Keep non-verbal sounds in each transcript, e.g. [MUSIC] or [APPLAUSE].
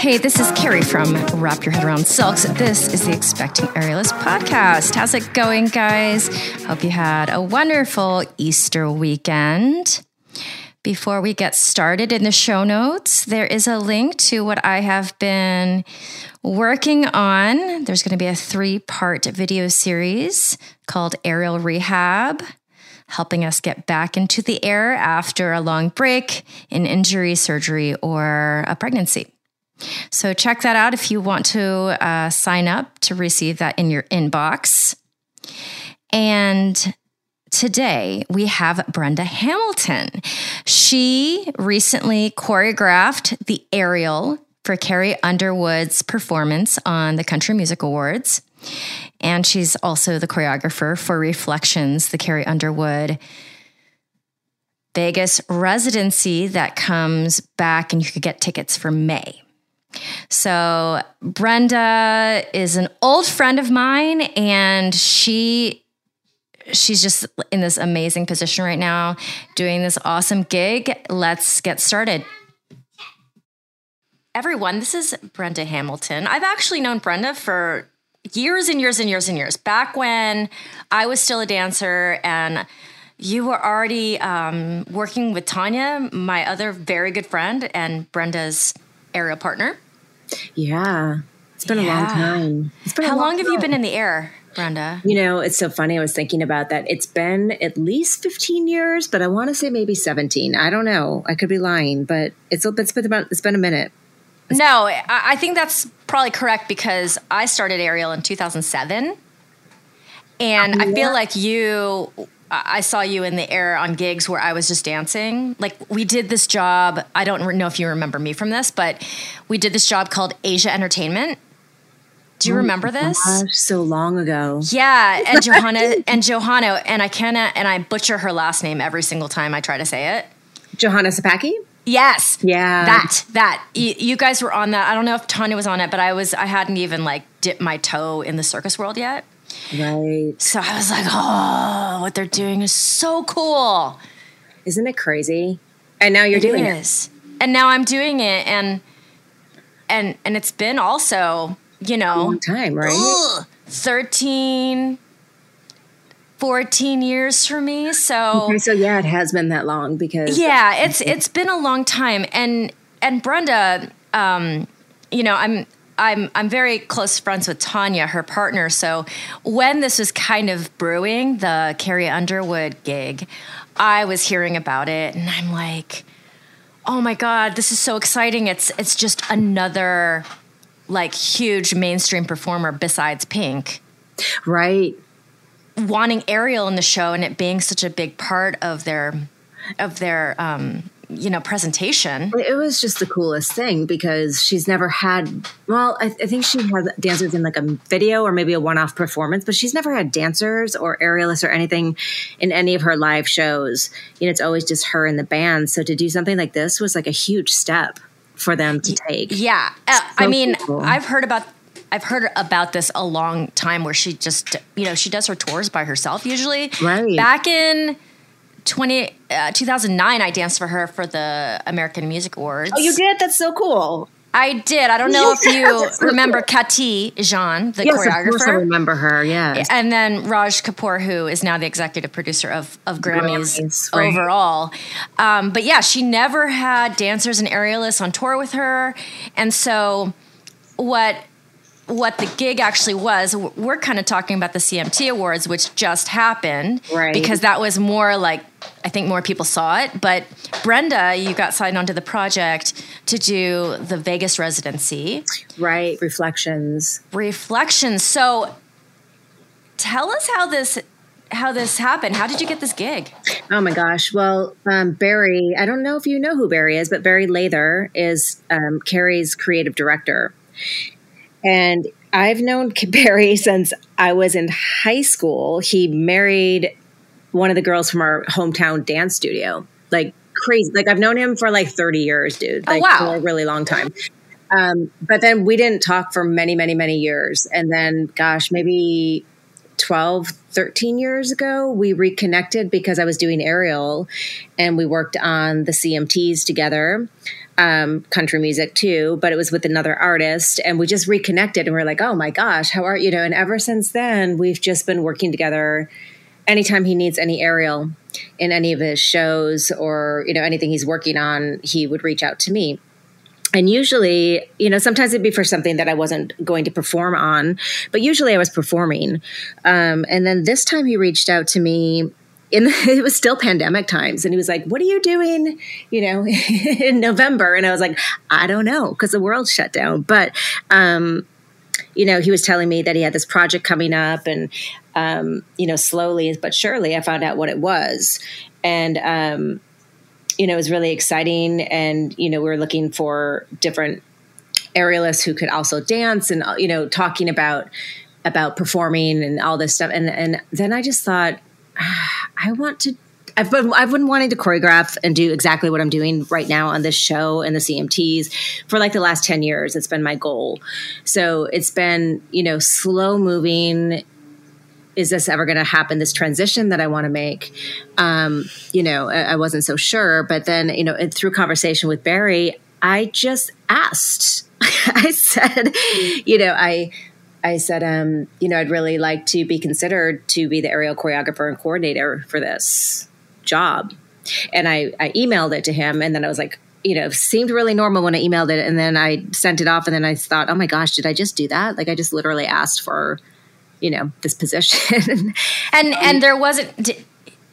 Hey, this is Kerry from Wrap Your Head Around Silks. This is the Expecting Aerialist podcast. How's it going, guys? Hope you had a wonderful Easter weekend. Before we get started in the show notes, there is a link to what I have been working on. There's going to be a three part video series called Aerial Rehab, helping us get back into the air after a long break, an injury, surgery, or a pregnancy. So check that out if you want to uh, sign up to receive that in your inbox. And today we have Brenda Hamilton. She recently choreographed the aerial for Carrie Underwood's performance on the Country Music Awards. And she's also the choreographer for Reflections, the Carrie Underwood Vegas residency that comes back, and you could get tickets for May. So, Brenda is an old friend of mine, and she she's just in this amazing position right now doing this awesome gig. Let's get started. Everyone, this is Brenda Hamilton. I've actually known Brenda for years and years and years and years. Back when I was still a dancer and you were already um, working with Tanya, my other very good friend, and Brenda's aerial partner. Yeah, it's been yeah. a long time. How long, long have you been in the air? Brenda? You know, it's so funny. I was thinking about that. It's been at least 15 years, but I want to say maybe 17. I don't know. I could be lying, but it's, it's been about, it's been a minute. No, I think that's probably correct because I started aerial in 2007. And oh, I feel like you, I saw you in the air on gigs where I was just dancing. Like we did this job. I don't know if you remember me from this, but we did this job called Asia Entertainment do you oh remember this? Gosh, so long ago. Yeah, and [LAUGHS] Johanna and Johanna and I cannot and I butcher her last name every single time I try to say it. Johanna Sapakie? Yes. Yeah. That that you, you, guys were on that. I don't know if Tanya was on it, but I was I hadn't even like dipped my toe in the circus world yet. Right. So I was like, "Oh, what they're doing is so cool." Isn't it crazy? And now you're it doing is. it. And now I'm doing it and and and it's been also you know, long time, right? Ugh, 13, 14 years for me. So okay, so yeah, it has been that long because yeah, it's it's been a long time. And and Brenda, um, you know, I'm I'm I'm very close friends with Tanya, her partner. So when this was kind of brewing, the Carrie Underwood gig, I was hearing about it, and I'm like, oh my god, this is so exciting! It's it's just another like huge mainstream performer besides Pink. Right. Wanting aerial in the show and it being such a big part of their of their um, you know presentation it was just the coolest thing because she's never had well I, I, think she had dancers in like a video or maybe a one-off performance but she's never had dancers or aerialists or anything in any of her live shows you know it's always just her and the band so to do something like this was like a huge step for them to take. Yeah. Uh, so I mean, cool. I've heard about I've heard about this a long time where she just, you know, she does her tours by herself usually. Right. Back in 20, uh, 2009, I danced for her for the American Music Awards. Oh, you did? That's so cool. I did. I don't know if you [LAUGHS] remember Kati Jean, the yes, choreographer. Of course I remember her, yeah. And then Raj Kapoor, who is now the executive producer of, of Grammys, Grammys right. overall. Um, but yeah, she never had dancers and aerialists on tour with her. And so what what the gig actually was, we're kind of talking about the CMT Awards, which just happened, right? Because that was more like I think more people saw it. But Brenda, you got signed onto the project to do the Vegas residency, right? Reflections, reflections. So tell us how this how this happened. How did you get this gig? Oh my gosh. Well, um, Barry, I don't know if you know who Barry is, but Barry Lather is um, Carrie's creative director. And I've known [LAUGHS] Barry since I was in high school. He married one of the girls from our hometown dance studio. Like crazy. Like I've known him for like 30 years, dude. Oh, like oh, wow. for a really long time. Um, but then we didn't talk for many, many, many years. And then, gosh, maybe 12, 13 years ago, we reconnected because I was doing aerial and we worked on the CMTs together. Um, country music too, but it was with another artist, and we just reconnected, and we are like, "Oh my gosh, how are you?" Know, and ever since then, we've just been working together. Anytime he needs any aerial in any of his shows or you know anything he's working on, he would reach out to me. And usually you know sometimes it'd be for something that i wasn't going to perform on but usually i was performing. Um, and then this time he reached out to me in the, [LAUGHS] it was still pandemic times and he was like what are you doing? You know [LAUGHS] in november and i was like i don't know because the world shut down. But um, you know he was telling me that he had this project coming up and um, you know slowly but surely i found out what it was and um, you know, it was really exciting. And, you know, we were looking for different aerialists who could also dance and, you know, talking about, about performing and all this stuff. And, and then I just thought, ah, [SIGHS] I want to I've been I've been wanting to choreograph and do exactly what I'm doing right now on this show and the CMTs for like the last 10 years. It's been my goal. So it's been, you know, slow moving is this ever going to happen this transition that i want to make um, you know I, I, wasn't so sure but then you know through conversation with barry i just asked [LAUGHS] i said you know i i said um, you know i'd really like to be considered to be the aerial choreographer and coordinator for this job and i i emailed it to him and then i was like you know, seemed really normal when I emailed it. And then I sent it off. And then I thought, oh my gosh, did I just do that? Like, I just literally asked for you know this position [LAUGHS] and and there wasn't did,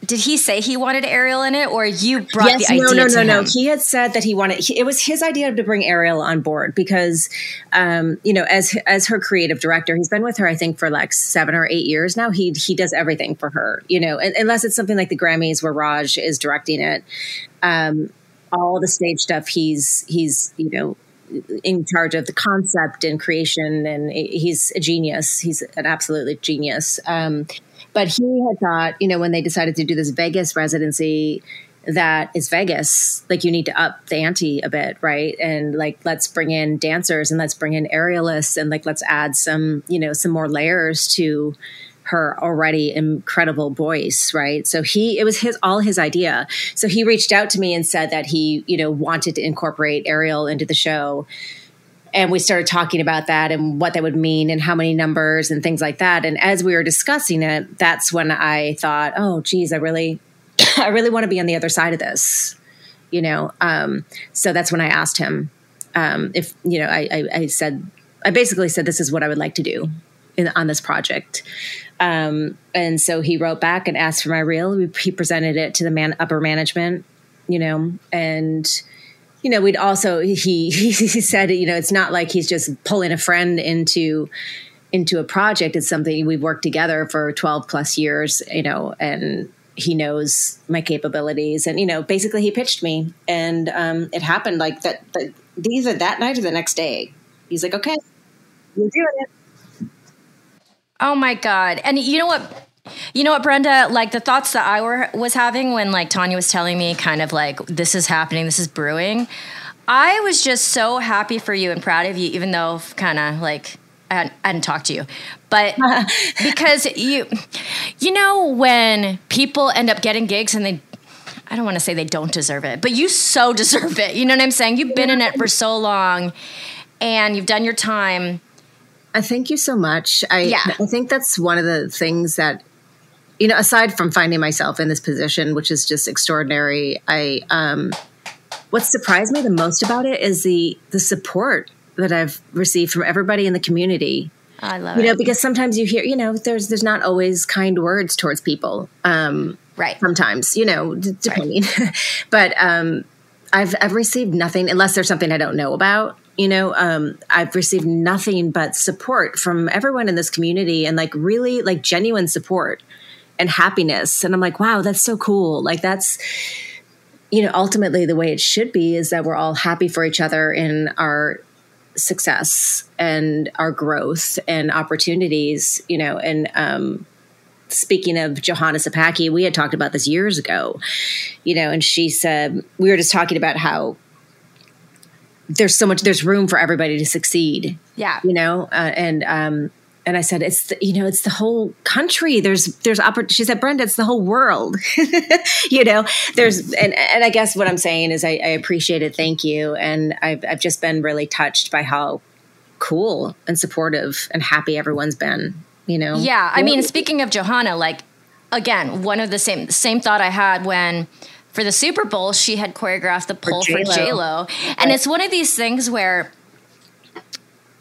did he say he wanted aerial in it, or you brought yes, the idea? No, no, no, no. He had said that he wanted. He, it was his idea to bring aerial on board because, um, you know, as as her creative director, he's been with her, I think, for like seven or eight years now. He he does everything for her, you know, unless it's something like the Grammys where Raj is directing it. Um, all the stage stuff, he's he's you know in charge of the concept and creation, and he's a genius. He's an absolutely genius. Um, but he had thought, you know, when they decided to do this Vegas residency, that is Vegas. Like you need to up the ante a bit, right? And like let's bring in dancers and let's bring in aerialists and like let's add some, you know, some more layers to her already incredible voice, right? So he, it was his, all his idea. So he reached out to me and said that he, you know, wanted to incorporate aerial into the show. And we started talking about that and what that would mean and how many numbers and things like that. And as we were discussing it, that's when I thought, oh, geez, I really, [COUGHS] I really want to be on the other side of this, you know? Um, so that's when I asked him um, if, you know, I, I, I said, I basically said, this is what I would like to do in, on this project. Um, and so he wrote back and asked for my reel. He presented it to the man upper management, you know, and you know we'd also he [LAUGHS] he said you know it's not like he's just pulling a friend into into a project. It's something we've worked together for twelve plus years, you know, and he knows my capabilities and you know basically he pitched me and um, it happened like that, that either that night or the next day he's like okay we're doing it Oh my god! And you know what? You know what, Brenda? Like the thoughts that I were was having when like Tanya was telling me, kind of like this is happening, this is brewing. I was just so happy for you and proud of you, even though kind of like I hadn't, I hadn't, talked to you, but [LAUGHS] because you, you know, when people end up getting gigs and they, I don't want to say they don't deserve it, but you so [LAUGHS] deserve it. You know what I'm saying? You've been in it for so long, and you've done your time I thank you so much. I yeah. I think that's one of the things that you know, aside from finding myself in this position, which is just extraordinary, I um what surprised me the most about it is the the support that I've received from everybody in the community. I love you it. You know, because sometimes you hear, you know, there's there's not always kind words towards people. Um right. Sometimes, you know, d- depending. Right. [LAUGHS] but um I've I've received nothing unless there's something I don't know about you know um, i've received nothing but support from everyone in this community and like really like genuine support and happiness. And i'm like wow that's so cool. Like that's you know ultimately the way it should be is that we're all happy for each other in our success and our growth and opportunities you know. And um speaking of Johanna Sapakie, we had talked about this years ago, you know, and she said, we were just talking about how there's so much there's room for everybody to succeed yeah you know uh, and um and I said, "It's the, you know, it's the whole country. There's there's oppor-. She said, "Brenda, it's the whole world." [LAUGHS] you know, there's and and I guess what I'm saying is I, I appreciate it. Thank you, and I've I've just been really touched by how cool and supportive and happy everyone's been. You know, yeah. I mean, speaking of Johanna, like again, one of the same same thought I had when for the Super Bowl she had choreographed the pole for J Lo, and right. it's one of these things where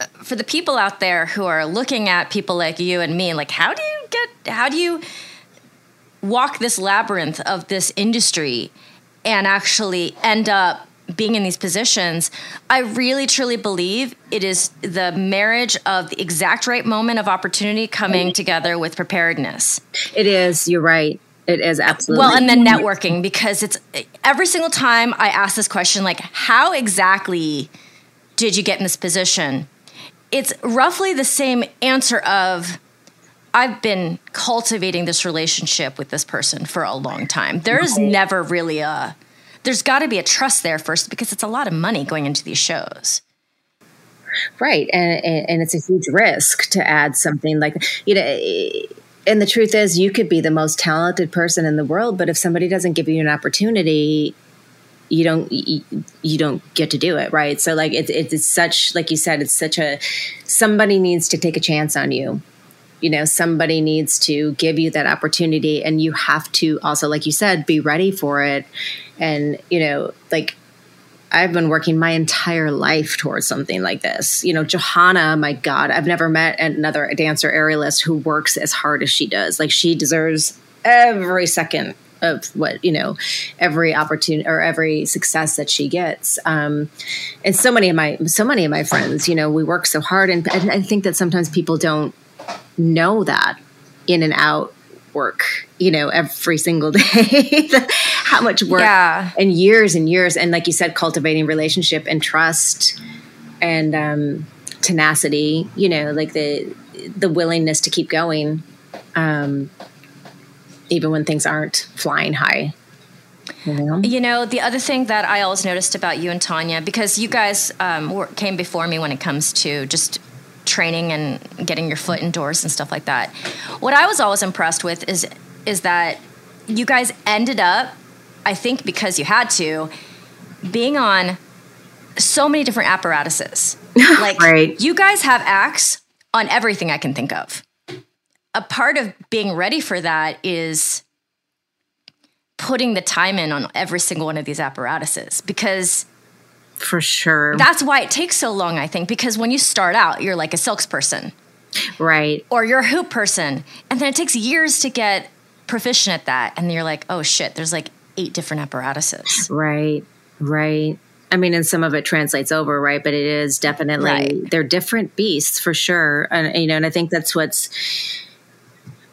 uh, for the people out there who are looking at people like you and me, like how do you get how do you walk this labyrinth of this industry and actually end up being in these positions, I really truly believe it is the marriage of the exact right moment of opportunity coming together with preparedness. It is, you're right. It is absolutely. Well, and then networking because it's every single time I ask this question, like, how exactly did you get in this position? it's roughly the same answer of I've been cultivating this relationship with this person for a long time. There's never really a there's got to be a trust there first because it's a lot of money going into these shows. Right. And and it's a huge risk to add something like you know and the truth is you could be the most talented person in the world but if somebody doesn't give you an opportunity you don't you, you, don't get to do it right? So like it's it's such like you said it's such a somebody needs to take a chance on you. You know somebody needs to give you that opportunity and you have to also like you said be ready for it. And you know like I've been working my entire life towards something like this. You know, Johanna, my God, I've never met another dancer aerialist who works as hard as she does. Like she deserves every second of what you know every opportunity or every success that she gets um, and so many of my so many of my friends you know we work so hard and, and i think that sometimes people don't know that in and out work you know every single [LAUGHS] day how much work yeah. and years and years and like you said cultivating relationship and trust and um, tenacity you know like the the willingness to keep going um, even when things aren't flying high. You know? you know? the other thing that I always noticed about you and Tanya, because you guys um, were, came before me when it comes to just training and getting your foot indoors and stuff like that. What I was always impressed with is is that you guys ended up, I think, because you had to, being on so many different apparatuses. [LAUGHS] Like right. you guys have acts on everything I can think of a part of being ready for that is putting the time in on every single one of these apparatuses because for sure. That's why it takes so long i think because when you start out you're like a silks person right. Or you're a hoop person. And then it takes years to get proficient at that. And you're like oh shit there's like eight different apparatuses. Right. Right. I mean, and some of it translates over, right? But it is definitely right. they're different beasts for sure, and you know, and I think that's what's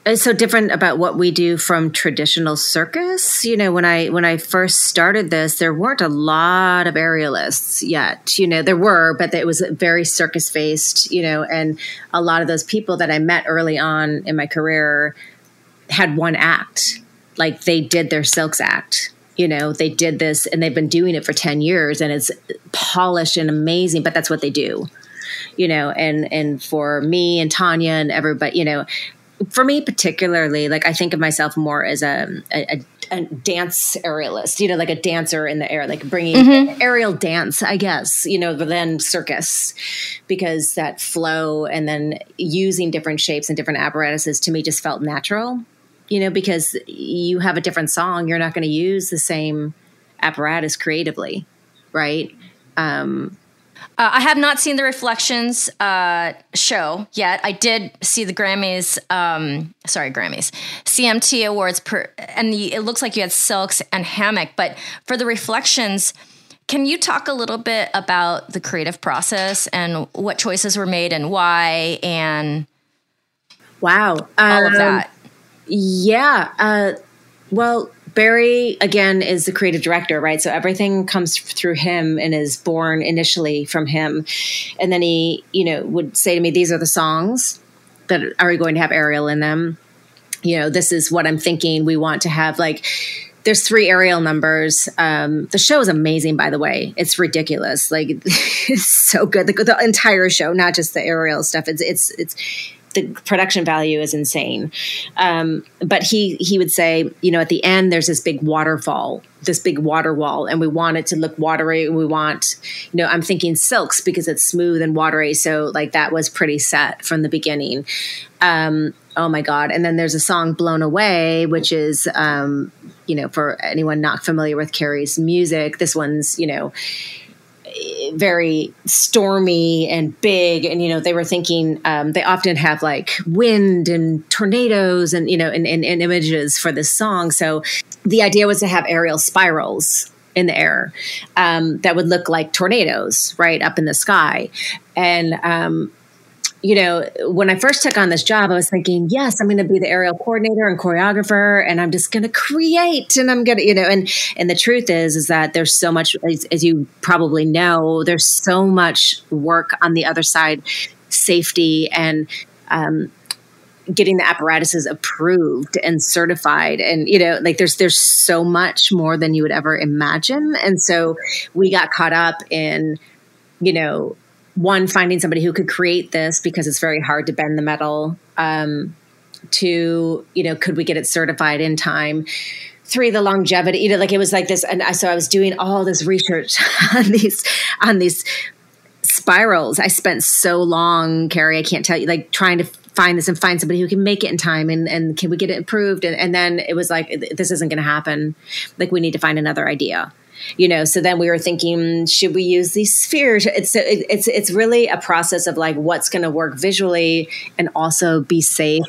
it's so different about what we do from traditional circus. You know when i when i first started this there weren't a lot of aerialists yet. You know there were but it was very circus based you know and a lot of those people that i met early on in my career had one act. Like they did their silks act you know they did this and they've been doing it for 10 years and it's polished and amazing but that's what they do. You know and and for me and tanya and everybody you know for me particularly, like I think of myself more as a, a, a dance aerialist, you know, like a dancer in the air, like bringing mm-hmm. aerial dance, I guess, you know, than circus, because that flow and then using different shapes and different apparatuses to me just felt natural, you know, because you have a different song, you're not going to use the same apparatus creatively, right? Um, uh, I have not seen the Reflections uh, show yet. I did see the Grammys, um, sorry, Grammys, CMT Awards, per, and the, it looks like you had Silks and Hammock. But for the Reflections, can you talk a little bit about the creative process and what choices were made and why and wow, all um, of that? Yeah. Uh, well, Barry again is the creative director, right? So everything comes through him and is born initially from him. And then he, you know, would say to me, "These are the songs that are going to have aerial in them." You know, this is what I'm thinking. We want to have like there's three aerial numbers. Um, the show is amazing, by the way. It's ridiculous. Like [LAUGHS] it's so good. The, the entire show, not just the aerial stuff. It's it's it's the production value is insane. Um, but he he would say, you know, at the end there's this big waterfall, this big water wall, and we want it to look watery. We want, you know, I'm thinking silks because it's smooth and watery. So like that was pretty set from the beginning. Um, oh my god! And then there's a song "Blown Away," which is, um, you know, for anyone not familiar with Carrie's music, this one's, you know very stormy and big. And you know they were thinking um, they often have like wind and tornadoes and you know and, and, and images for this song. So the idea was to have aerial spirals in the air um, that would look like tornadoes right up in the sky. And um, you know, when I first took on this job, I was thinking, yes, I'm going to be the aerial coordinator and choreographer, and I'm just going to create, and I'm going to, you know, and and the truth is, is that there's so much, as, as you probably know, there's so much work on the other side, safety and. Um, getting the apparatuses approved and certified and you know like there's there's so much more than you would ever imagine and so we got caught up in you know one finding somebody who could create this because it's very hard to bend the metal. Um, to you know could we get it certified in time? Three the longevity you know like it was like this and I, so i was doing all this research [LAUGHS] on these on these spirals. I spent so long kerry i can't tell you like trying to find this and find somebody who can make it in time and, and can we get it approved? And, and then it was like this isn't going to happen. Like we need to find another idea you know so then we were thinking should we use these spheres it's it's it's really a process of like what's going to work visually and also be safe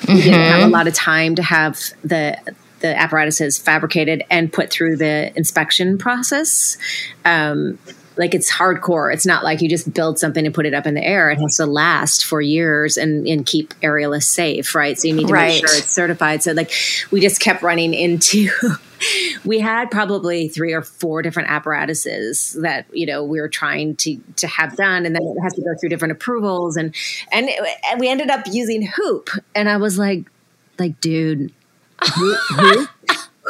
mm-hmm. we didn't have a mm-hmm. lot of time to have the the apparatuses fabricated and put through the inspection process um, like it's hardcore. It's not like you just build something and put it up in the air. It has to last for years and, and keep aerialists safe, right? So you need to right. make sure it's certified. So like we just kept running into [LAUGHS] we had probably three or four different apparatuses that you know we were trying to to have done and then it has to go through different approvals and and, and we ended up using hoop and i was like like dude hoop, hoop?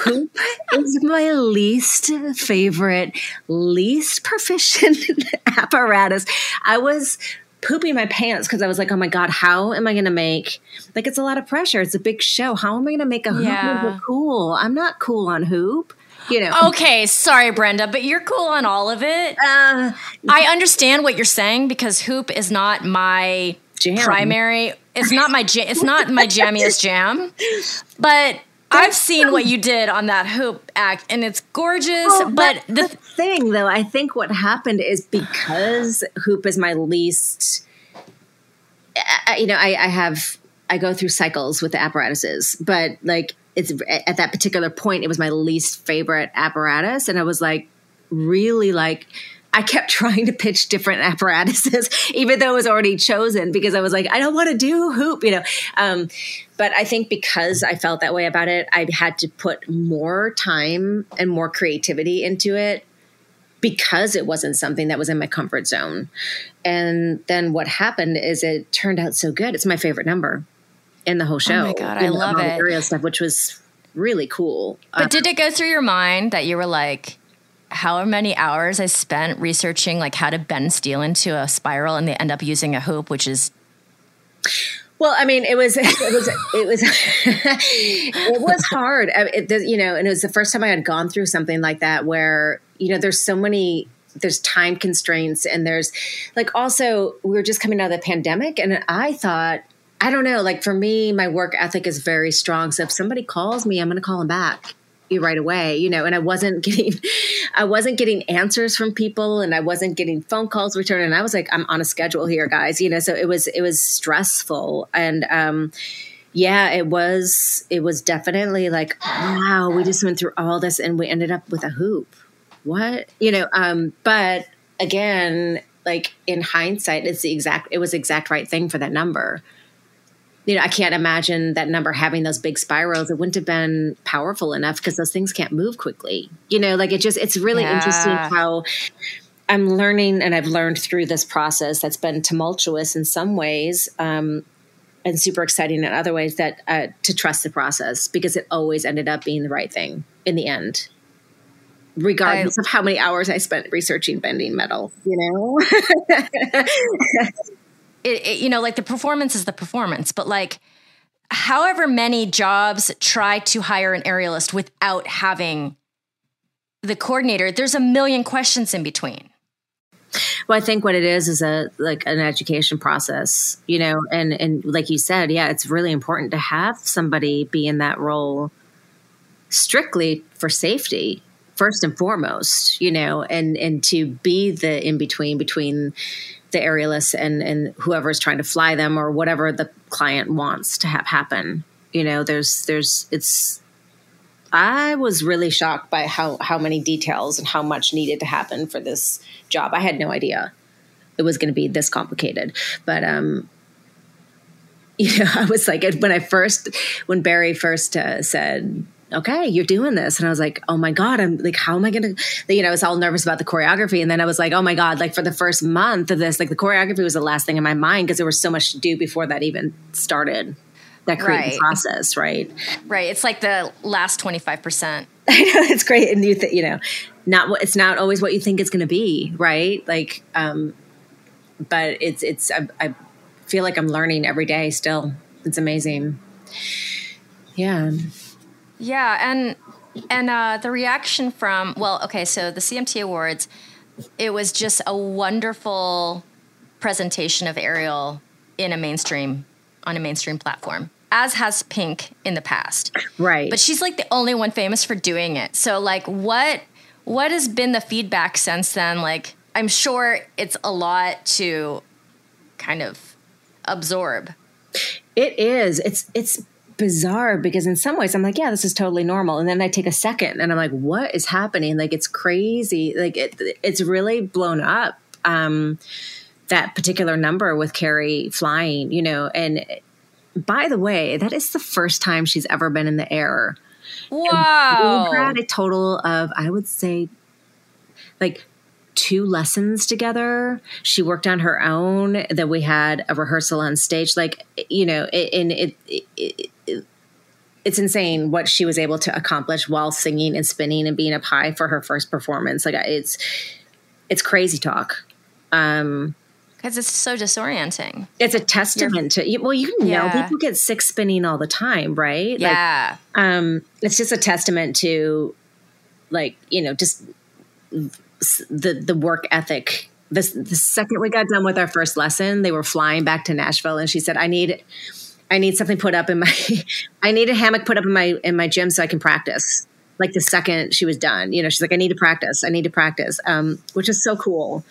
Hoop [LAUGHS] is my least favorite, least proficient [LAUGHS] apparatus. I was pooping my pants because I was like, oh my God, how am I going to make, like, it's a lot of pressure. It's a big show. How am I going to make a hoop yeah. cool? I'm not cool on hoop. You know. Okay, sorry, Brenda, but you're cool on all of it. Uh, I understand what you're saying because hoop is not my jam. primary. It's not my jam. It's not my jammiest jam, but I've seen what you did on that hoop act, and it's gorgeous. But the, the thing, though, I think what happened is because hoop is my least. you know, I, I have I go through cycles with the apparatuses, but like it's at that particular point, it was my least favorite apparatus, and I was like, really like I kept [LAUGHS] trying to pitch different apparatuses, even though it was already chosen, because I was like, I don't want to do hoop, you know. Um, but I think because I felt that way about it, I had to put more time and more creativity into it because it wasn't something that was in my comfort zone. And then what happened is it turned out so good. It's my favorite number in the whole show. Oh my god, I love it. Stuff, which was really cool. But um, did it go through your mind that you were like, how many hours I spent researching like how to bend steel into a spiral and they end up using a hoop, which is well, I mean, it was [LAUGHS] it was it was [LAUGHS] it was hard. It, you know, and it was the first time I had gone through something like that where you know there's so many there's time constraints and there's like also we were just coming out of the pandemic and I thought I don't know like for me my work ethic is very strong so if somebody calls me I'm going to call them back you right away you know and i wasn't [LAUGHS] getting i wasn't getting answers from people and i wasn't getting phone calls returned. And i was like i'm on a schedule here guys you know so it was it was stressful. And um yeah it was it was definitely like wow we just went through all this and we ended up with a hoop. What? You know um but again like in hindsight it's the exact it was exact right thing for that number you know, I can't imagine that number having those big spirals. It wouldn't have been powerful enough because those things can't move quickly. You know, like it just, it's really yeah. interesting how I'm learning and I've learned through this process that's been tumultuous in some ways. Um, and super exciting in other ways that uh, to trust the process because it always ended up being the right thing in the end regardless I, of how many hours I spent researching bending metal, you know? [LAUGHS] it, it, you know, like the performance is the performance, but like however many jobs try to hire an aerialist without having the coordinator, there's a million questions in between. Well, I think what it is is a like an education process, you know, and and like you said, yeah, it's really important to have somebody be in that role strictly for safety first and foremost, you know, and and to be the in between between the aerialists and and whoever is trying to fly them or whatever the client wants to have happen. You know, there's there's it's I was really shocked by how how many details and how much needed to happen for this job. I had no idea it was going to be this complicated. But um [LAUGHS] you know, I was like when I first when Barry first uh, said okay, you're doing this. And I was like, oh my God, I'm like, how am I going to, you know, I was all nervous about the choreography. And then I was like, oh my God, like for the first month of this, like the choreography was the last thing in my mind because there was so much to do before that even started that creative right. process, right? Right. It's like the last 25%. [LAUGHS] I know it's great. And you, th- you know, not what, it's not always what you think it's going to be. Right. Like, um, but it's, it's, I, I feel like I'm learning every day still. It's amazing. Yeah. Yeah, and and uh, the reaction from well, okay, so the CMT Awards, it was just a wonderful presentation of aerial in a mainstream on a mainstream platform, as has Pink in the past. Right. But she's like the only one famous for doing it. So like, what what has been the feedback since then? Like, I'm sure it's a lot to kind of absorb. It is. It's it's bizarre because in some ways I'm like, yeah, this is totally normal. And then I take a second and I'm like, what is happening? Like it's crazy. Like it, it's really blown up. Um, that particular number with Carrie flying, you know, and by the way, that is the first time she's ever been in the air. Wow. we had a total of, I would say, like two lessons together. She worked on her own. Then we had a rehearsal on stage. Like you know, and it, it, it, it, it's insane what she was able to accomplish while singing and spinning and being up high for her first performance. Like it's it's crazy talk. Um, because it's so disorienting. It's a testament You're, to well, you know, yeah. people get sick spinning all the time, right? Yeah. Like, um, it's just a testament to, like, you know, just the the work ethic. The, the second we got done with our first lesson, they were flying back to Nashville, and she said, "I need, I need something put up in my, [LAUGHS] I need a hammock put up in my in my gym so I can practice." Like the second she was done, you know, she's like, "I need to practice. I need to practice," um, which is so cool.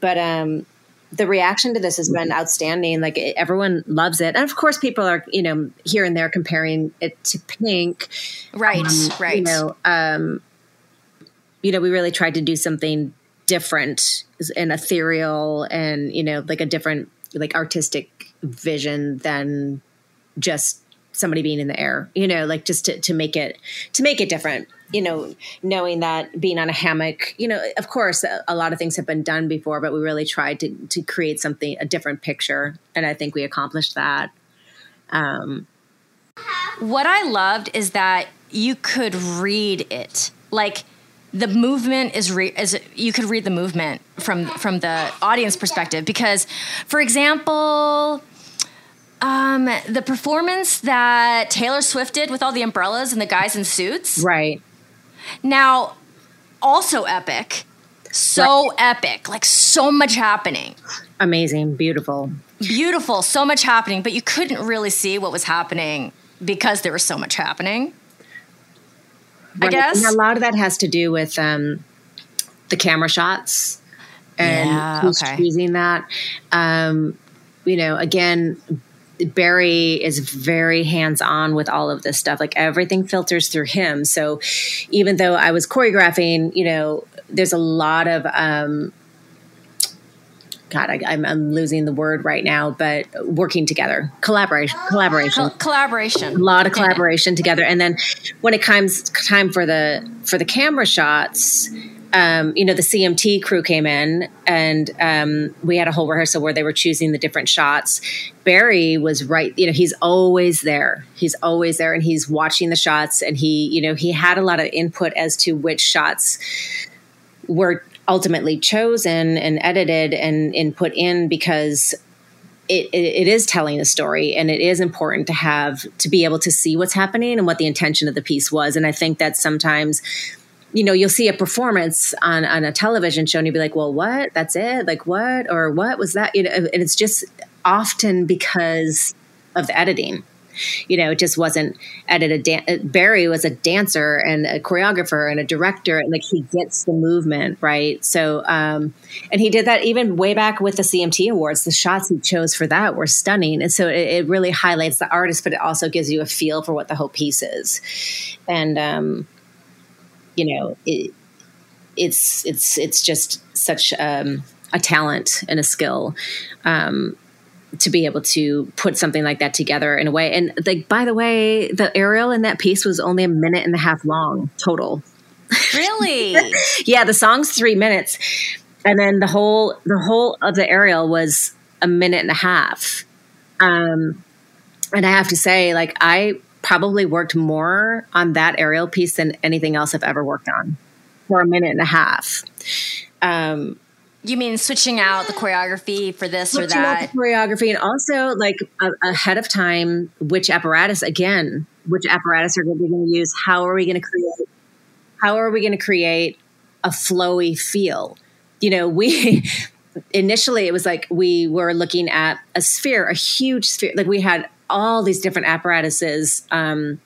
But um, the reaction to this has been outstanding. Like it, everyone loves it, and of course, people are you know here and there comparing it to Pink, right? Um, right. You know, um, you know, we really tried to do something different and ethereal and, you know, like a different, like artistic vision than just somebody being in the air, you know, like just to, to make it, to make it different, you know, knowing that being on a hammock, you know, of course, a, a lot of things have been done before, but we really tried to, to create something, a different picture. And I think we accomplished that. Um, what I loved is that you could read it. Like, the movement is re- is you could read the movement from from the audience perspective because for example um, the performance that Taylor Swift did with all the umbrellas and the guys in suits. Right. Now also epic. So right. epic. Like so much happening. Amazing. Beautiful. Beautiful. So much happening. But you couldn't really see what was happening because there was so much happening I guess a lot of that has to do with um, the camera shots and yeah, who's okay. choosing that. Um, you know, again, Barry is very hands on with all of this stuff. Like everything filters through him. So even though I was choreographing, you know, there's a lot of um, God, I, am losing the word right now, but working together, collaboration, collaboration, collaboration, a lot of collaboration together. And then when it comes time for the for the camera shots, um, you know, the CMT crew came in and um, we had a whole rehearsal where they were choosing the different shots. Barry was right, you know, he's always there. He's always there and he's watching the shots and he, you know, he had a lot of input as to which shots were ultimately chosen and edited and, and put in because it, it, it is telling a story and it is important to have to be able to see what's happening and what the intention of the piece was. And i think that sometimes you know you'll see a performance on on a television show and you'll be like well what? That's it? Like what? Or what was that? You know and it's just often because of the editing you know, it just wasn't edited. Dan- uh, Barry was a dancer and a choreographer and a director, and like he gets the movement right. So, um, and he did that even way back with the CMT Awards. The shots he chose for that were stunning, and so it, it really highlights the artist, but it also gives you a feel for what the whole piece is. And um, you know, it, it's it's it's just such um, a talent and a skill. Um, to be able to put something like that together in a way. And like, by the way, the aerial in that piece was only a minute and a half long total. Really? [LAUGHS] yeah, the song's three minutes, and then the whole the whole of the aerial was a minute and a half. Um, and I have to say, like, I probably worked more on that aerial piece than anything else I've ever worked on for a minute and a half. Um, you mean switching out the choreography for this switching or that? choreography and also like a, ahead of time, which apparatus again, which apparatus are we going to use? How are we going to create? How are we going to create a flowy feel? You know, we [LAUGHS] initially it was like we were looking at a sphere, a huge sphere. Like we had all these different apparatuses, um,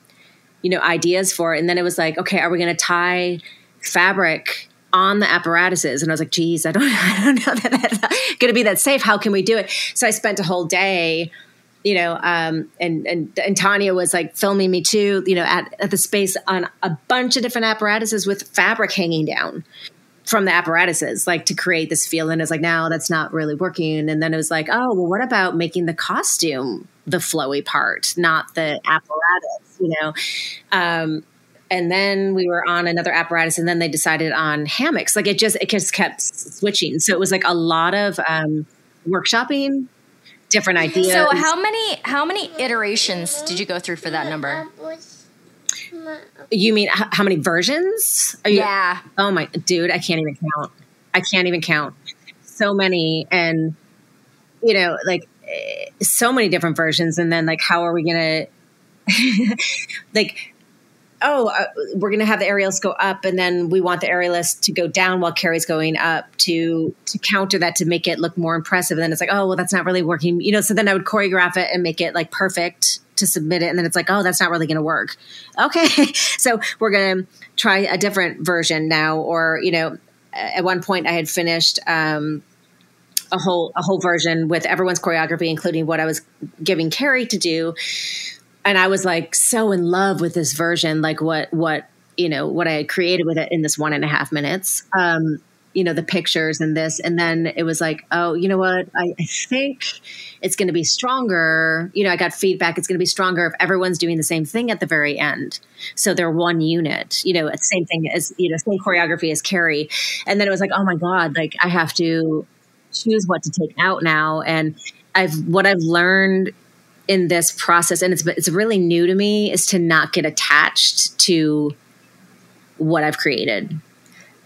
you know, ideas for it, and then it was like, okay, are we going to tie fabric? On the apparatuses and I was like, geez, I don't, [LAUGHS] I don't know that that's going to be that safe. How can we do it? So I spent a whole day, you know, um, and, and, and Tanya was like filming me too, you know, at, at the space on a bunch of different apparatuses with fabric hanging down from the apparatuses, like to create this feel. And it's like, now that's not really working. And then it was like, oh, well, what about making the costume the flowy part, not the apparatus, you know? Um, and then we were on another apparatus and then they decided on hammocks. Like it just it just kept switching. So it was like a lot of um, workshopping different ideas. so how many how many iterations did you go through for that number? You mean how many versions? You, yeah. Oh my dude i can't even count. I can't even count. So many and you know like eh, so many different versions and then like how are we gonna [LAUGHS] like oh, uh, we're going to have the aerials go up, and then we want the aerialist to go down while Carrie's going up to to counter that to make it look more impressive. And then it's like, oh, well, that's not really working, you know. So then I would choreograph it and make it like perfect to submit it, and then it's like, oh, that's not really going to work. Okay, [LAUGHS] so we're going to try a different version now, or you know, at one point I had finished. Um, a whole a whole version with everyone's choreography, including what I was giving Carrie to do and I was like so in love with this version, like what what you know what I had created with it in this one and a half minutes. Um, you know the pictures and this, and then it was like, oh, you know what? I, I think it's going to be stronger. You know, I got feedback. It's going to be stronger if everyone's doing the same thing at the very end. So they're one unit. You know, same thing as you know, same choreography as Carrie. And then it was like, oh my god, like I have to choose what to take out now. And I've what I've learned in this process, and it's it's really new to me, is to not get attached to what I've created,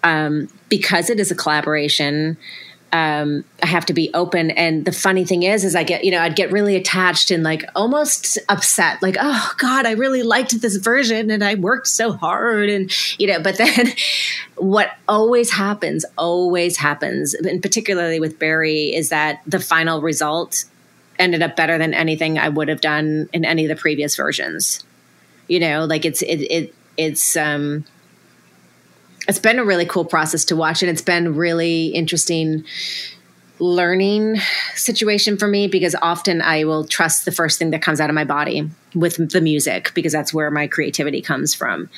um, because it is a collaboration. Um, I have to be open. And the funny thing is, is I get, you know, I'd get really attached and like almost upset, like, oh God, I really liked this version and I worked so hard. And, you know, but [LAUGHS] then what always happens, always happens, and particularly with Barry, is that the final result ended up better than anything I would have done in any of the previous versions. You know, like it's it, it it's um it's been a really cool process to watch and it's been really interesting learning situation for me because often I will trust the first thing that comes out of my body with the music because that's where my creativity comes from.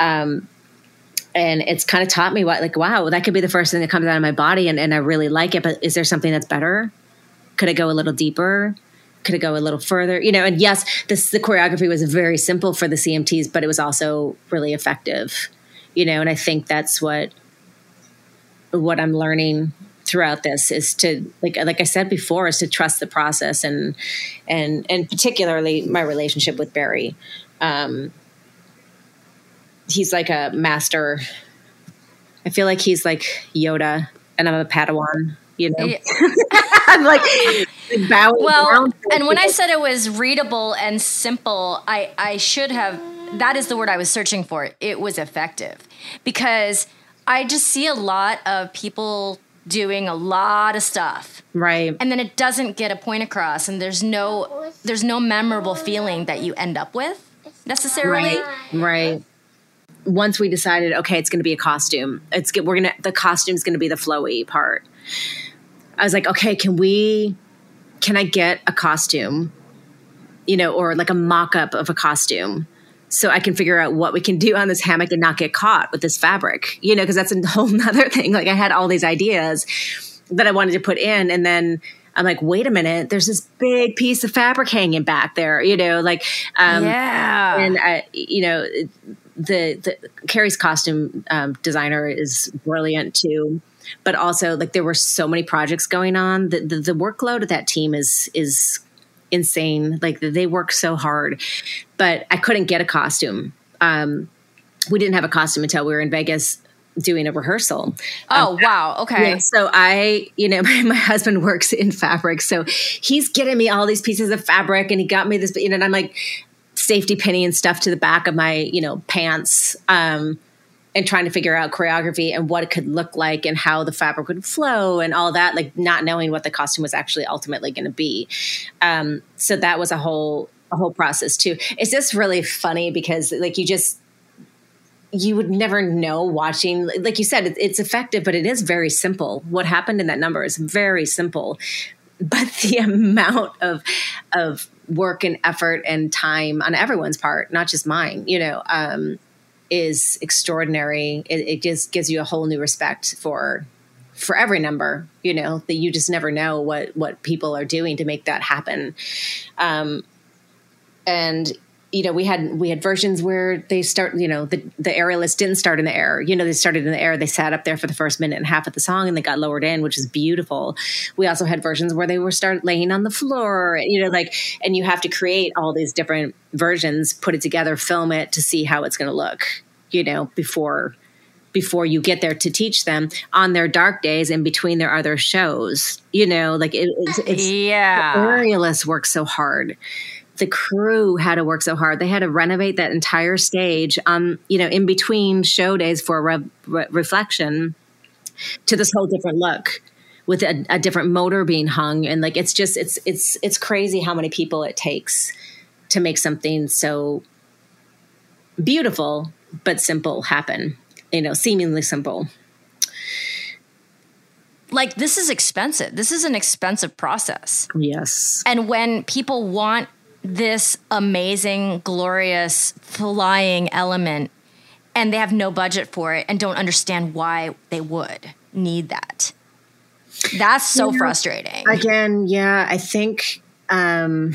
Um, and it's kind of taught me what like wow that could be the first thing that comes out of my body and, and i really like it but is there something that's better could I go a little deeper? Could it go a little further? You know, and yes, this the choreography was very simple for the CMTs, but it was also really effective. You know, and I think that's what what I'm learning throughout this is to like like I said before is to trust the process and and and particularly my relationship with Barry. Um, he's like a master. I feel like he's like Yoda, and I'm a Padawan you know. [LAUGHS] Yeah. I'm like, like bowing well, down. and when I said it was readable and simple, I I should have. That is the word I was searching for. It was effective because I just see a lot of people doing a lot of stuff right, and then it doesn't get a point across and there's no there's no memorable feeling that you end up with necessarily right, right. Once we decided, okay, it's going to be a costume. It's. We're gonna the costume's going to be the flowy part. I was like, okay, can we? Can I get a costume? You know, or like a mock up of a costume so I can figure out what we can do on this hammock and not get caught with this fabric, you know, because that's a [LAUGHS] whole nother thing. Like I had all these ideas that I wanted to put in, and then I'm like, wait a minute, there's this big piece of fabric hanging back there, you know, like, um, yeah, and I, you know, the the Carrie's costume um, designer is brilliant too. But also, like, there were so many projects going on. The, the the workload of that team is is insane. Like they work so hard, but I couldn't get a costume. Um, we didn't have a costume until we were in Vegas doing a rehearsal. Oh Um, wow, okay. yeah, so I, you know, [LAUGHS] my, my husband works in fabric, so he's getting me all these pieces of fabric, and he got me this, you know, and I'm like safety pinning and stuff to the back of my, you know, pants, um, and trying to figure out choreography and what it could look like and how the fabric would flow and all that, like not knowing what the costume was actually ultimately going to be. Um, so that was a whole a whole process too. It's just really funny because like you just you would never know watching like you said it's effective but it is very simple what happened in that number is very simple but [LAUGHS] the amount of of work and effort and time on everyone's part not just mine you know um, is extraordinary. It, it just gives you a whole new respect for for every number you know that you just never know what what people are doing to make that happen. Um, and you know we had we had versions where they start you know the the aerialists didn't start in the air. You know they started in the air they sat up there for the first minute and a half of the song and they got lowered in which is beautiful. We also had versions where they were start laying on the floor you know like and you have to create all these different versions put it together film it to see how it's going to look you know before before you get there to teach them on their dark days in between their other shows. You know like it, it's, it's yeah. aerialists work so hard the crew had to work so hard they had to renovate that entire stage um you know in between show days for re- re- reflection to this whole different look with a, a different motor being hung and like it's just it's it's it's crazy how many people it takes to make something so beautiful but simple happen you know seemingly simple Like this is expensive. This is an expensive process. yes And when people want this amazing, glorious flying element and they have no budget for it and don't understand why they would need that. That's so Yeah. frustrating. again yeah i think um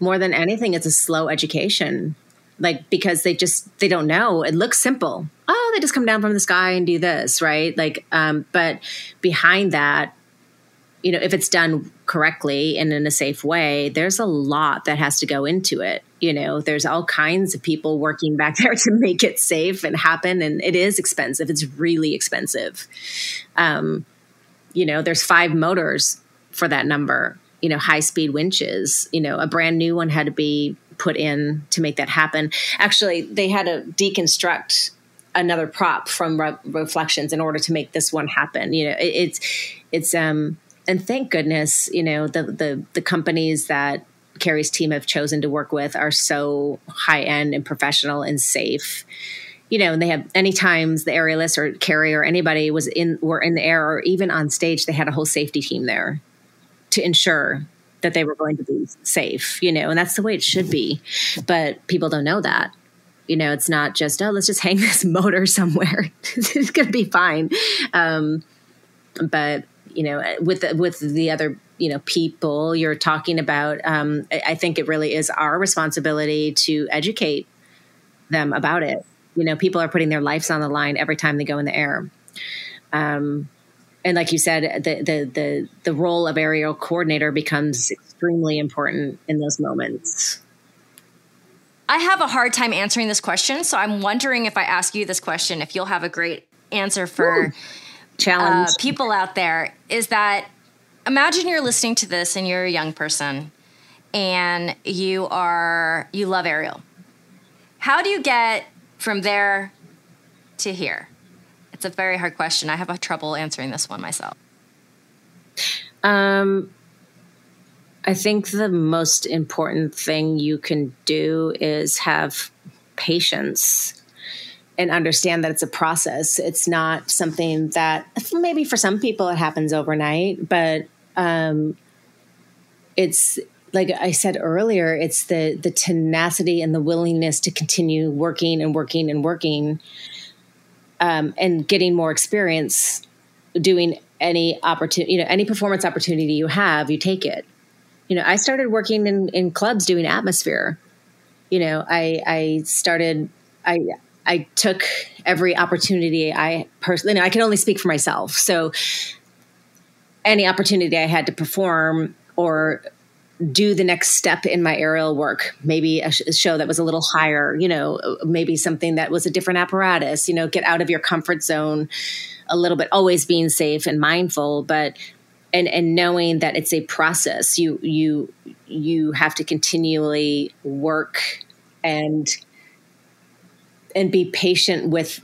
more than anything it's a slow education like because they just they don't know it looks simple oh they just come down from the sky and do this right like um but behind that you know if it's done correctly and in a safe way there's a lot that has to go into it. You know there's all kinds of people working back [LAUGHS] there to make it safe and happen and it is expensive. It's really expensive. Um you know there's five motors for that number you know high speed winches. You know a brand new one had to be put in to make that happen. Actually they had to deconstruct another prop from Re- reflections in order to make this one happen. You know it, it's it's um and thank goodness you know the the the companies that Carrie's team have chosen to work with are so high end and professional and safe you know, and they have any times the aerialist or Carrie or anybody was in were in the air or even on stage, they had a whole safety team there to ensure that they were going to be safe, you know, and that's the way it should be. But people don't know that. You know, it's not just, oh, let's just hang [LAUGHS] this motor somewhere. [LAUGHS] it's going to be fine. Um, but, you know, with the, with the other, you know, people you're talking about, um, I, think it really is our responsibility to educate them about it. You know, people are putting their lives on the line every time they go in the air. Um, and like you said, the, the the the role of aerial coordinator becomes extremely important in those moments. I have a hard time answering this question, so I'm wondering if I ask you this question, if you'll have a great answer for Challenge. uh, people out there. Is that imagine you're listening to this and you're a young person and you are you love aerial. How do you get from there to here? It's a very hard question. I have a trouble answering this one myself. Um, I think the most important thing you can do is have patience and understand that it's a process. It's not something that maybe for some people it happens overnight, but um, it's like I said earlier, it's the the tenacity and the willingness to continue working and working and working, um, and getting more experience doing any opportunity, you know, any performance opportunity you have, you take it. You know, I started working in in clubs doing atmosphere. You know, I I started I I took every opportunity I personally, I can only speak for myself. So any opportunity I had to perform or do the next step in my aerial work, maybe a, sh- a, show that was a little higher, you know, maybe something that was a different apparatus, you know, get out of your comfort zone a little bit, always being safe and mindful, but and and knowing that it's a process. You you you have to continually work and and be patient with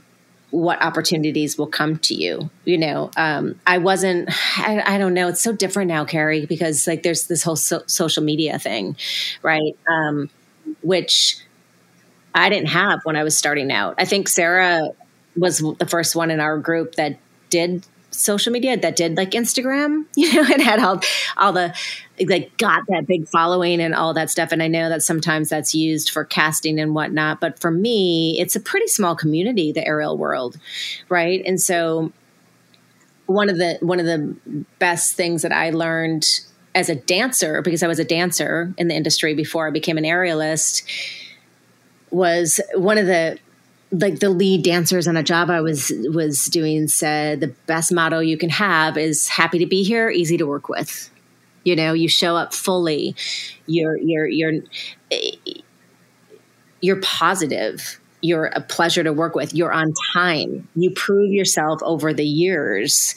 what opportunities will come to you you know? Um, i wasn't I, I, don't know. It's so different now kerry because like there's this whole so- social media thing right? Um, which i didn't have when i was starting out. I think sarah was the first one in our group that did social media that did like instagram [LAUGHS] you know and had all all the like got that big following and all that stuff. And I know that sometimes that's used for casting and whatnot, but for me, it's a pretty small community, the aerial world, right? And so one of the one of the best things that I learned as a dancer, because I was a dancer in the industry before I became an aerialist, was one of the like the lead dancers on a job I was was doing said the best motto you can have is happy to be here, easy to work with. You know you show up fully. You're you're you're you're positive. You're a pleasure to work with. You're on time. You prove yourself over the years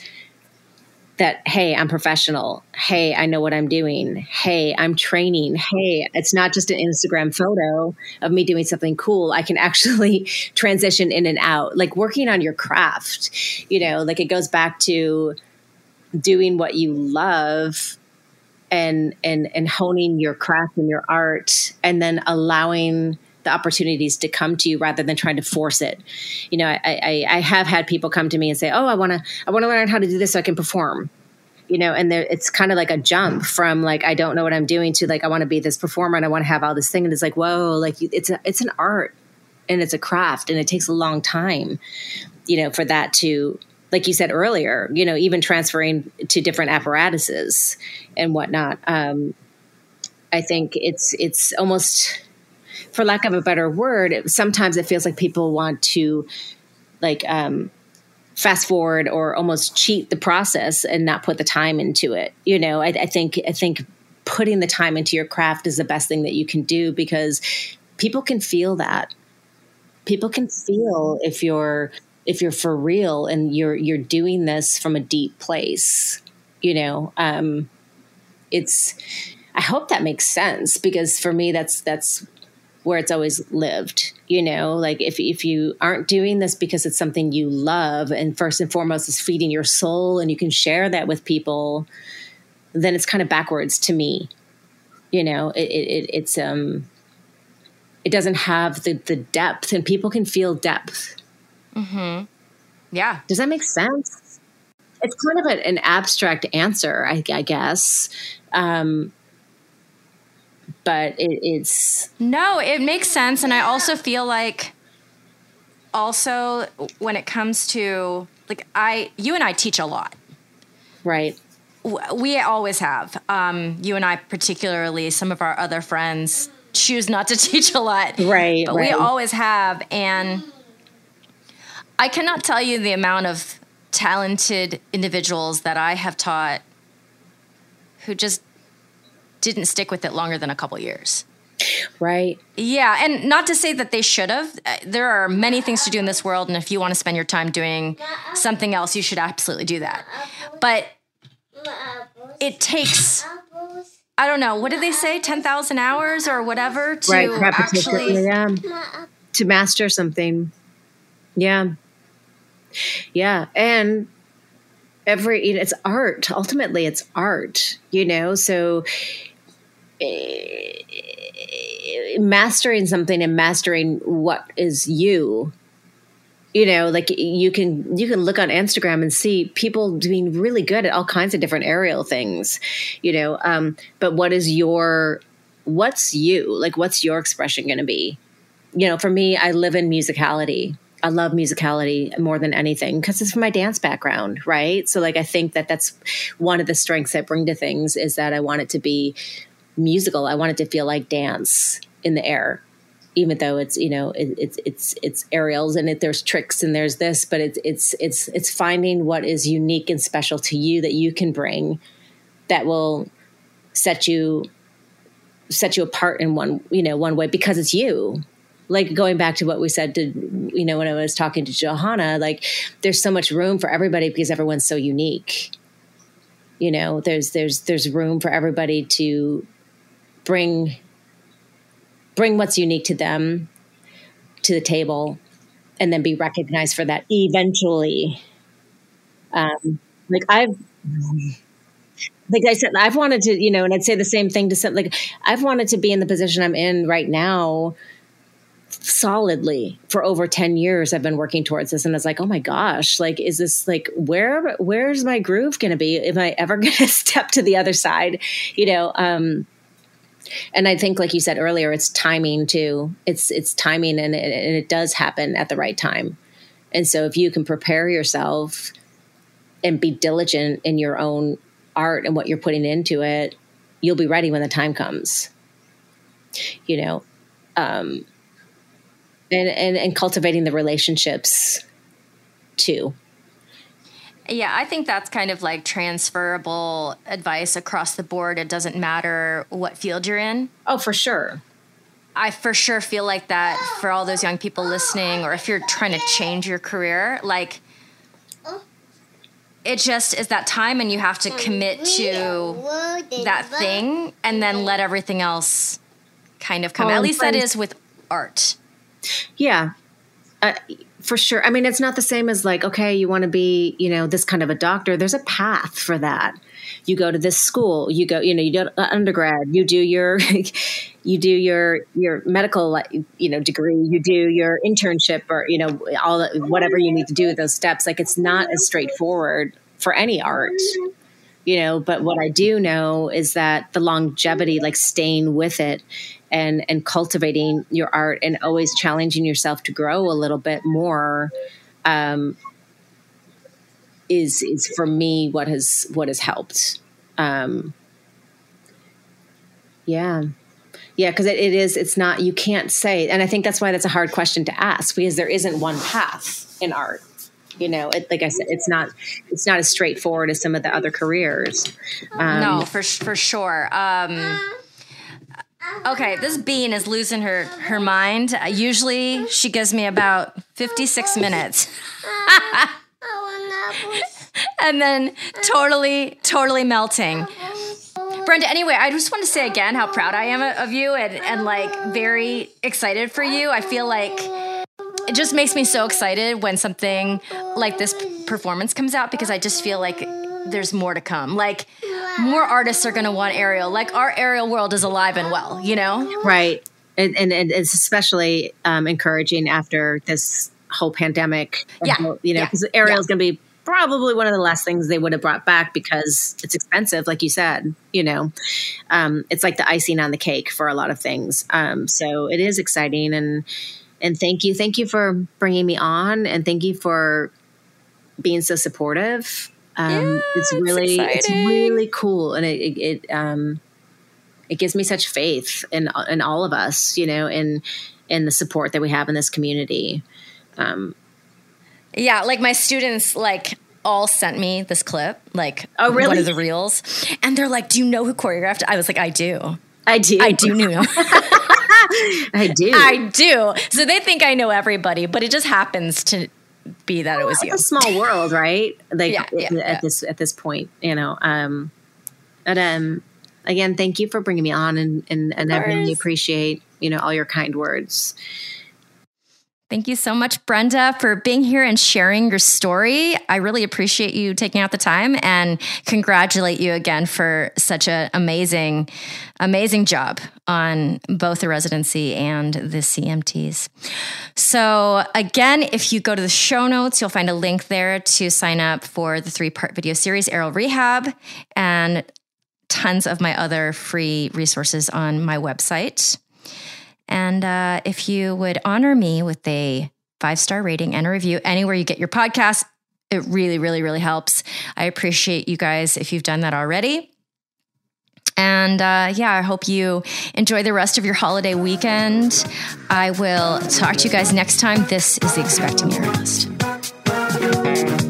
that hey i'm professional. Hey i know what i'm doing. Hey i'm training. Hey it's not just an instagram photo of me doing something cool. I can actually [LAUGHS] transition in and out like working on your craft you know like it goes back to doing what you love and and and honing your craft and your art and then allowing the opportunities to come to you rather than trying to force it. You know, I, I, I have had people come to me and say, "Oh, I want to, I want to learn how to do this so I can perform." You know, and it's kind of like a jump from like I don't know what I'm doing to like I want to be this performer and I want to have all this thing, and it's like whoa, like it's a, it's an art and it's a craft and it takes a long time, you know, for that to like you said earlier, you know, even transferring to different apparatuses and whatnot. Um, I think it's it's almost, for lack of a better word, it, sometimes it feels like people want to, like, um, fast forward or almost cheat the process and not put the time into it. You know, I, I think I think putting the time into your craft is the best thing that you can do because people can feel that. People can feel if you're if you're for real and you're you're doing this from a deep place you know um it's i hope that makes sense because for me that's that's where it's always lived you know like if if you aren't doing this because it's something you love and first and foremost is feeding your soul and you can share that with people then it's kind of backwards to me you know it, it it's um it doesn't have the the depth and people can feel depth Mm-hmm. Yeah. Does that make sense? It's kind of a, an abstract answer, I, I guess. Um, but it, it's. No, it makes sense. And I also feel like, also, when it comes to, like, I, you and I teach a lot. Right. We always have. Um, you and I, particularly, some of our other friends choose not to [LAUGHS] teach a lot. Right. But right. we always have. And I cannot tell you the amount of talented individuals that I have taught who just didn't stick with it longer than a couple years. Right. Yeah, and not to say that they should have. Uh, there are many things to do in this world, and if you want to spend your time doing something else, you should absolutely do that. But it takes I don't know, what did they say? 10,000 hours or whatever to right actually yeah to master something yeah yeah and every you know, it's art. Ultimately it's art you know? So eh, mastering something and mastering what is you you know? Like you can you can look on instagram and see people doing really good at all kinds of different aerial things you know? Um but what is your what's you? Like what's your expression going to be? You know for me i live in musicality i love musicality more than anything because it's from my dance background right? So like i think that that's one of the strengths i bring to things is that i want it to be musical. I want it to feel like dance in the air even though it's you know it, it's it's it's aerials and it, there's tricks and there's this but it's it's it's it's finding what is unique and special to you that you can bring that will set you set you apart in one you know one way because it's you like going back to what we said to you know when i was talking to johanna like there's so much room for everybody because everyone's so unique. You know there's there's there's room for everybody to bring bring what's unique to them to the table and then be recognized for that eventually. Um, like i've like i said i've wanted to you know and i'd say the same thing to some like i've wanted to be in the position i'm in right now solidly for over 10 years i've been working towards this and it's like oh my gosh like is this like where where's my groove going to be am i ever [LAUGHS] to step to the other side you know um and I think, like you said earlier, it's timing too. It's it's timing, and it, and it does happen at the right time. And so, if you can prepare yourself and be diligent in your own art and what you're putting into it, you'll be ready when the time comes. You know, um, and and and cultivating the relationships too. Yeah, I think that's kind of like transferable advice across the board. It doesn't matter what field you're in. Oh, for sure. I for sure feel like that for all those young people listening, or if you're trying to change your career, like it just is that time and you have to commit to that thing and then let everything else kind of come. Oh, At least that is with art. Yeah. Uh, for sure. I mean, it's not the same as like, okay, you want to be, you know, this kind of a doctor. There's a path for that. You go to this school, you go, you know, you go undergrad, you do your, [LAUGHS] you do your, your medical, you know, degree, you do your internship or, you know, all whatever you need to do with those steps. Like it's not as straightforward for any art you know but what i do know is that the longevity like staying with it and and cultivating your art and always challenging yourself to grow a little bit more um, is is for me what has what has helped. Um, yeah. Yeah because it, it is it's not you can't say and i think that's why that's a hard question to ask because there isn't one path in art you know? It, like i said it's not it's not as straightforward as some of the other careers. Um, no for for sure. Um, Okay, this bean is losing her her mind. Uh, usually, she gives me about fifty six minutes, [LAUGHS] and then totally, totally melting. Brenda, anyway, I just want to say again how proud I am of you and, and like very excited for you. I feel like it just makes me so excited when something like this performance comes out because I just feel like there's more to come. Like more artists are going to want aerial. Like our aerial world is alive and well, you know? Right. And, and, and it's especially um, encouraging after this whole pandemic. Yeah. you know, because yeah. aerial is yeah. going to be probably one of the last things they would have brought back because it's expensive, like you said. You know, um, it's like the icing on the cake for a lot of things. Um, so it is exciting, and and thank you, thank you for bringing me on, and thank you for being so supportive. Um, yeah, it's really it's, it's, really cool, and it, it, it um it gives me such faith in in all of us, you know, in in the support that we have in this community. Um, yeah, like my students, like all sent me this clip, like oh, really? one of the reels, and they're like, "Do you know who choreographed?" I was like, "I do, I do, I do know." [LAUGHS] I do. [LAUGHS] I do. So they think I know everybody, but it just happens to be that it was you. It's a small world, right? Like yeah, yeah, at yeah. this at this point, you know. Um, But um, again, thank you for bringing me on, and and, and I really appreciate you know all your kind words. Thank you so much, Brenda, for being here and sharing your story. I really appreciate you taking out the time and congratulate you again for such an amazing, amazing job on both the residency and the CMTs. So, again, if you go to the show notes, you'll find a link there to sign up for the three part video series, Aerial Rehab, and tons of my other free resources on my website. And uh, if you would honor me with a five star rating and a review anywhere you get your podcast, it really, really, really helps. I appreciate you guys if you've done that already. And uh, yeah, I hope you enjoy the rest of your holiday weekend. I will talk to you guys next time. This is the Expecting Aerialist.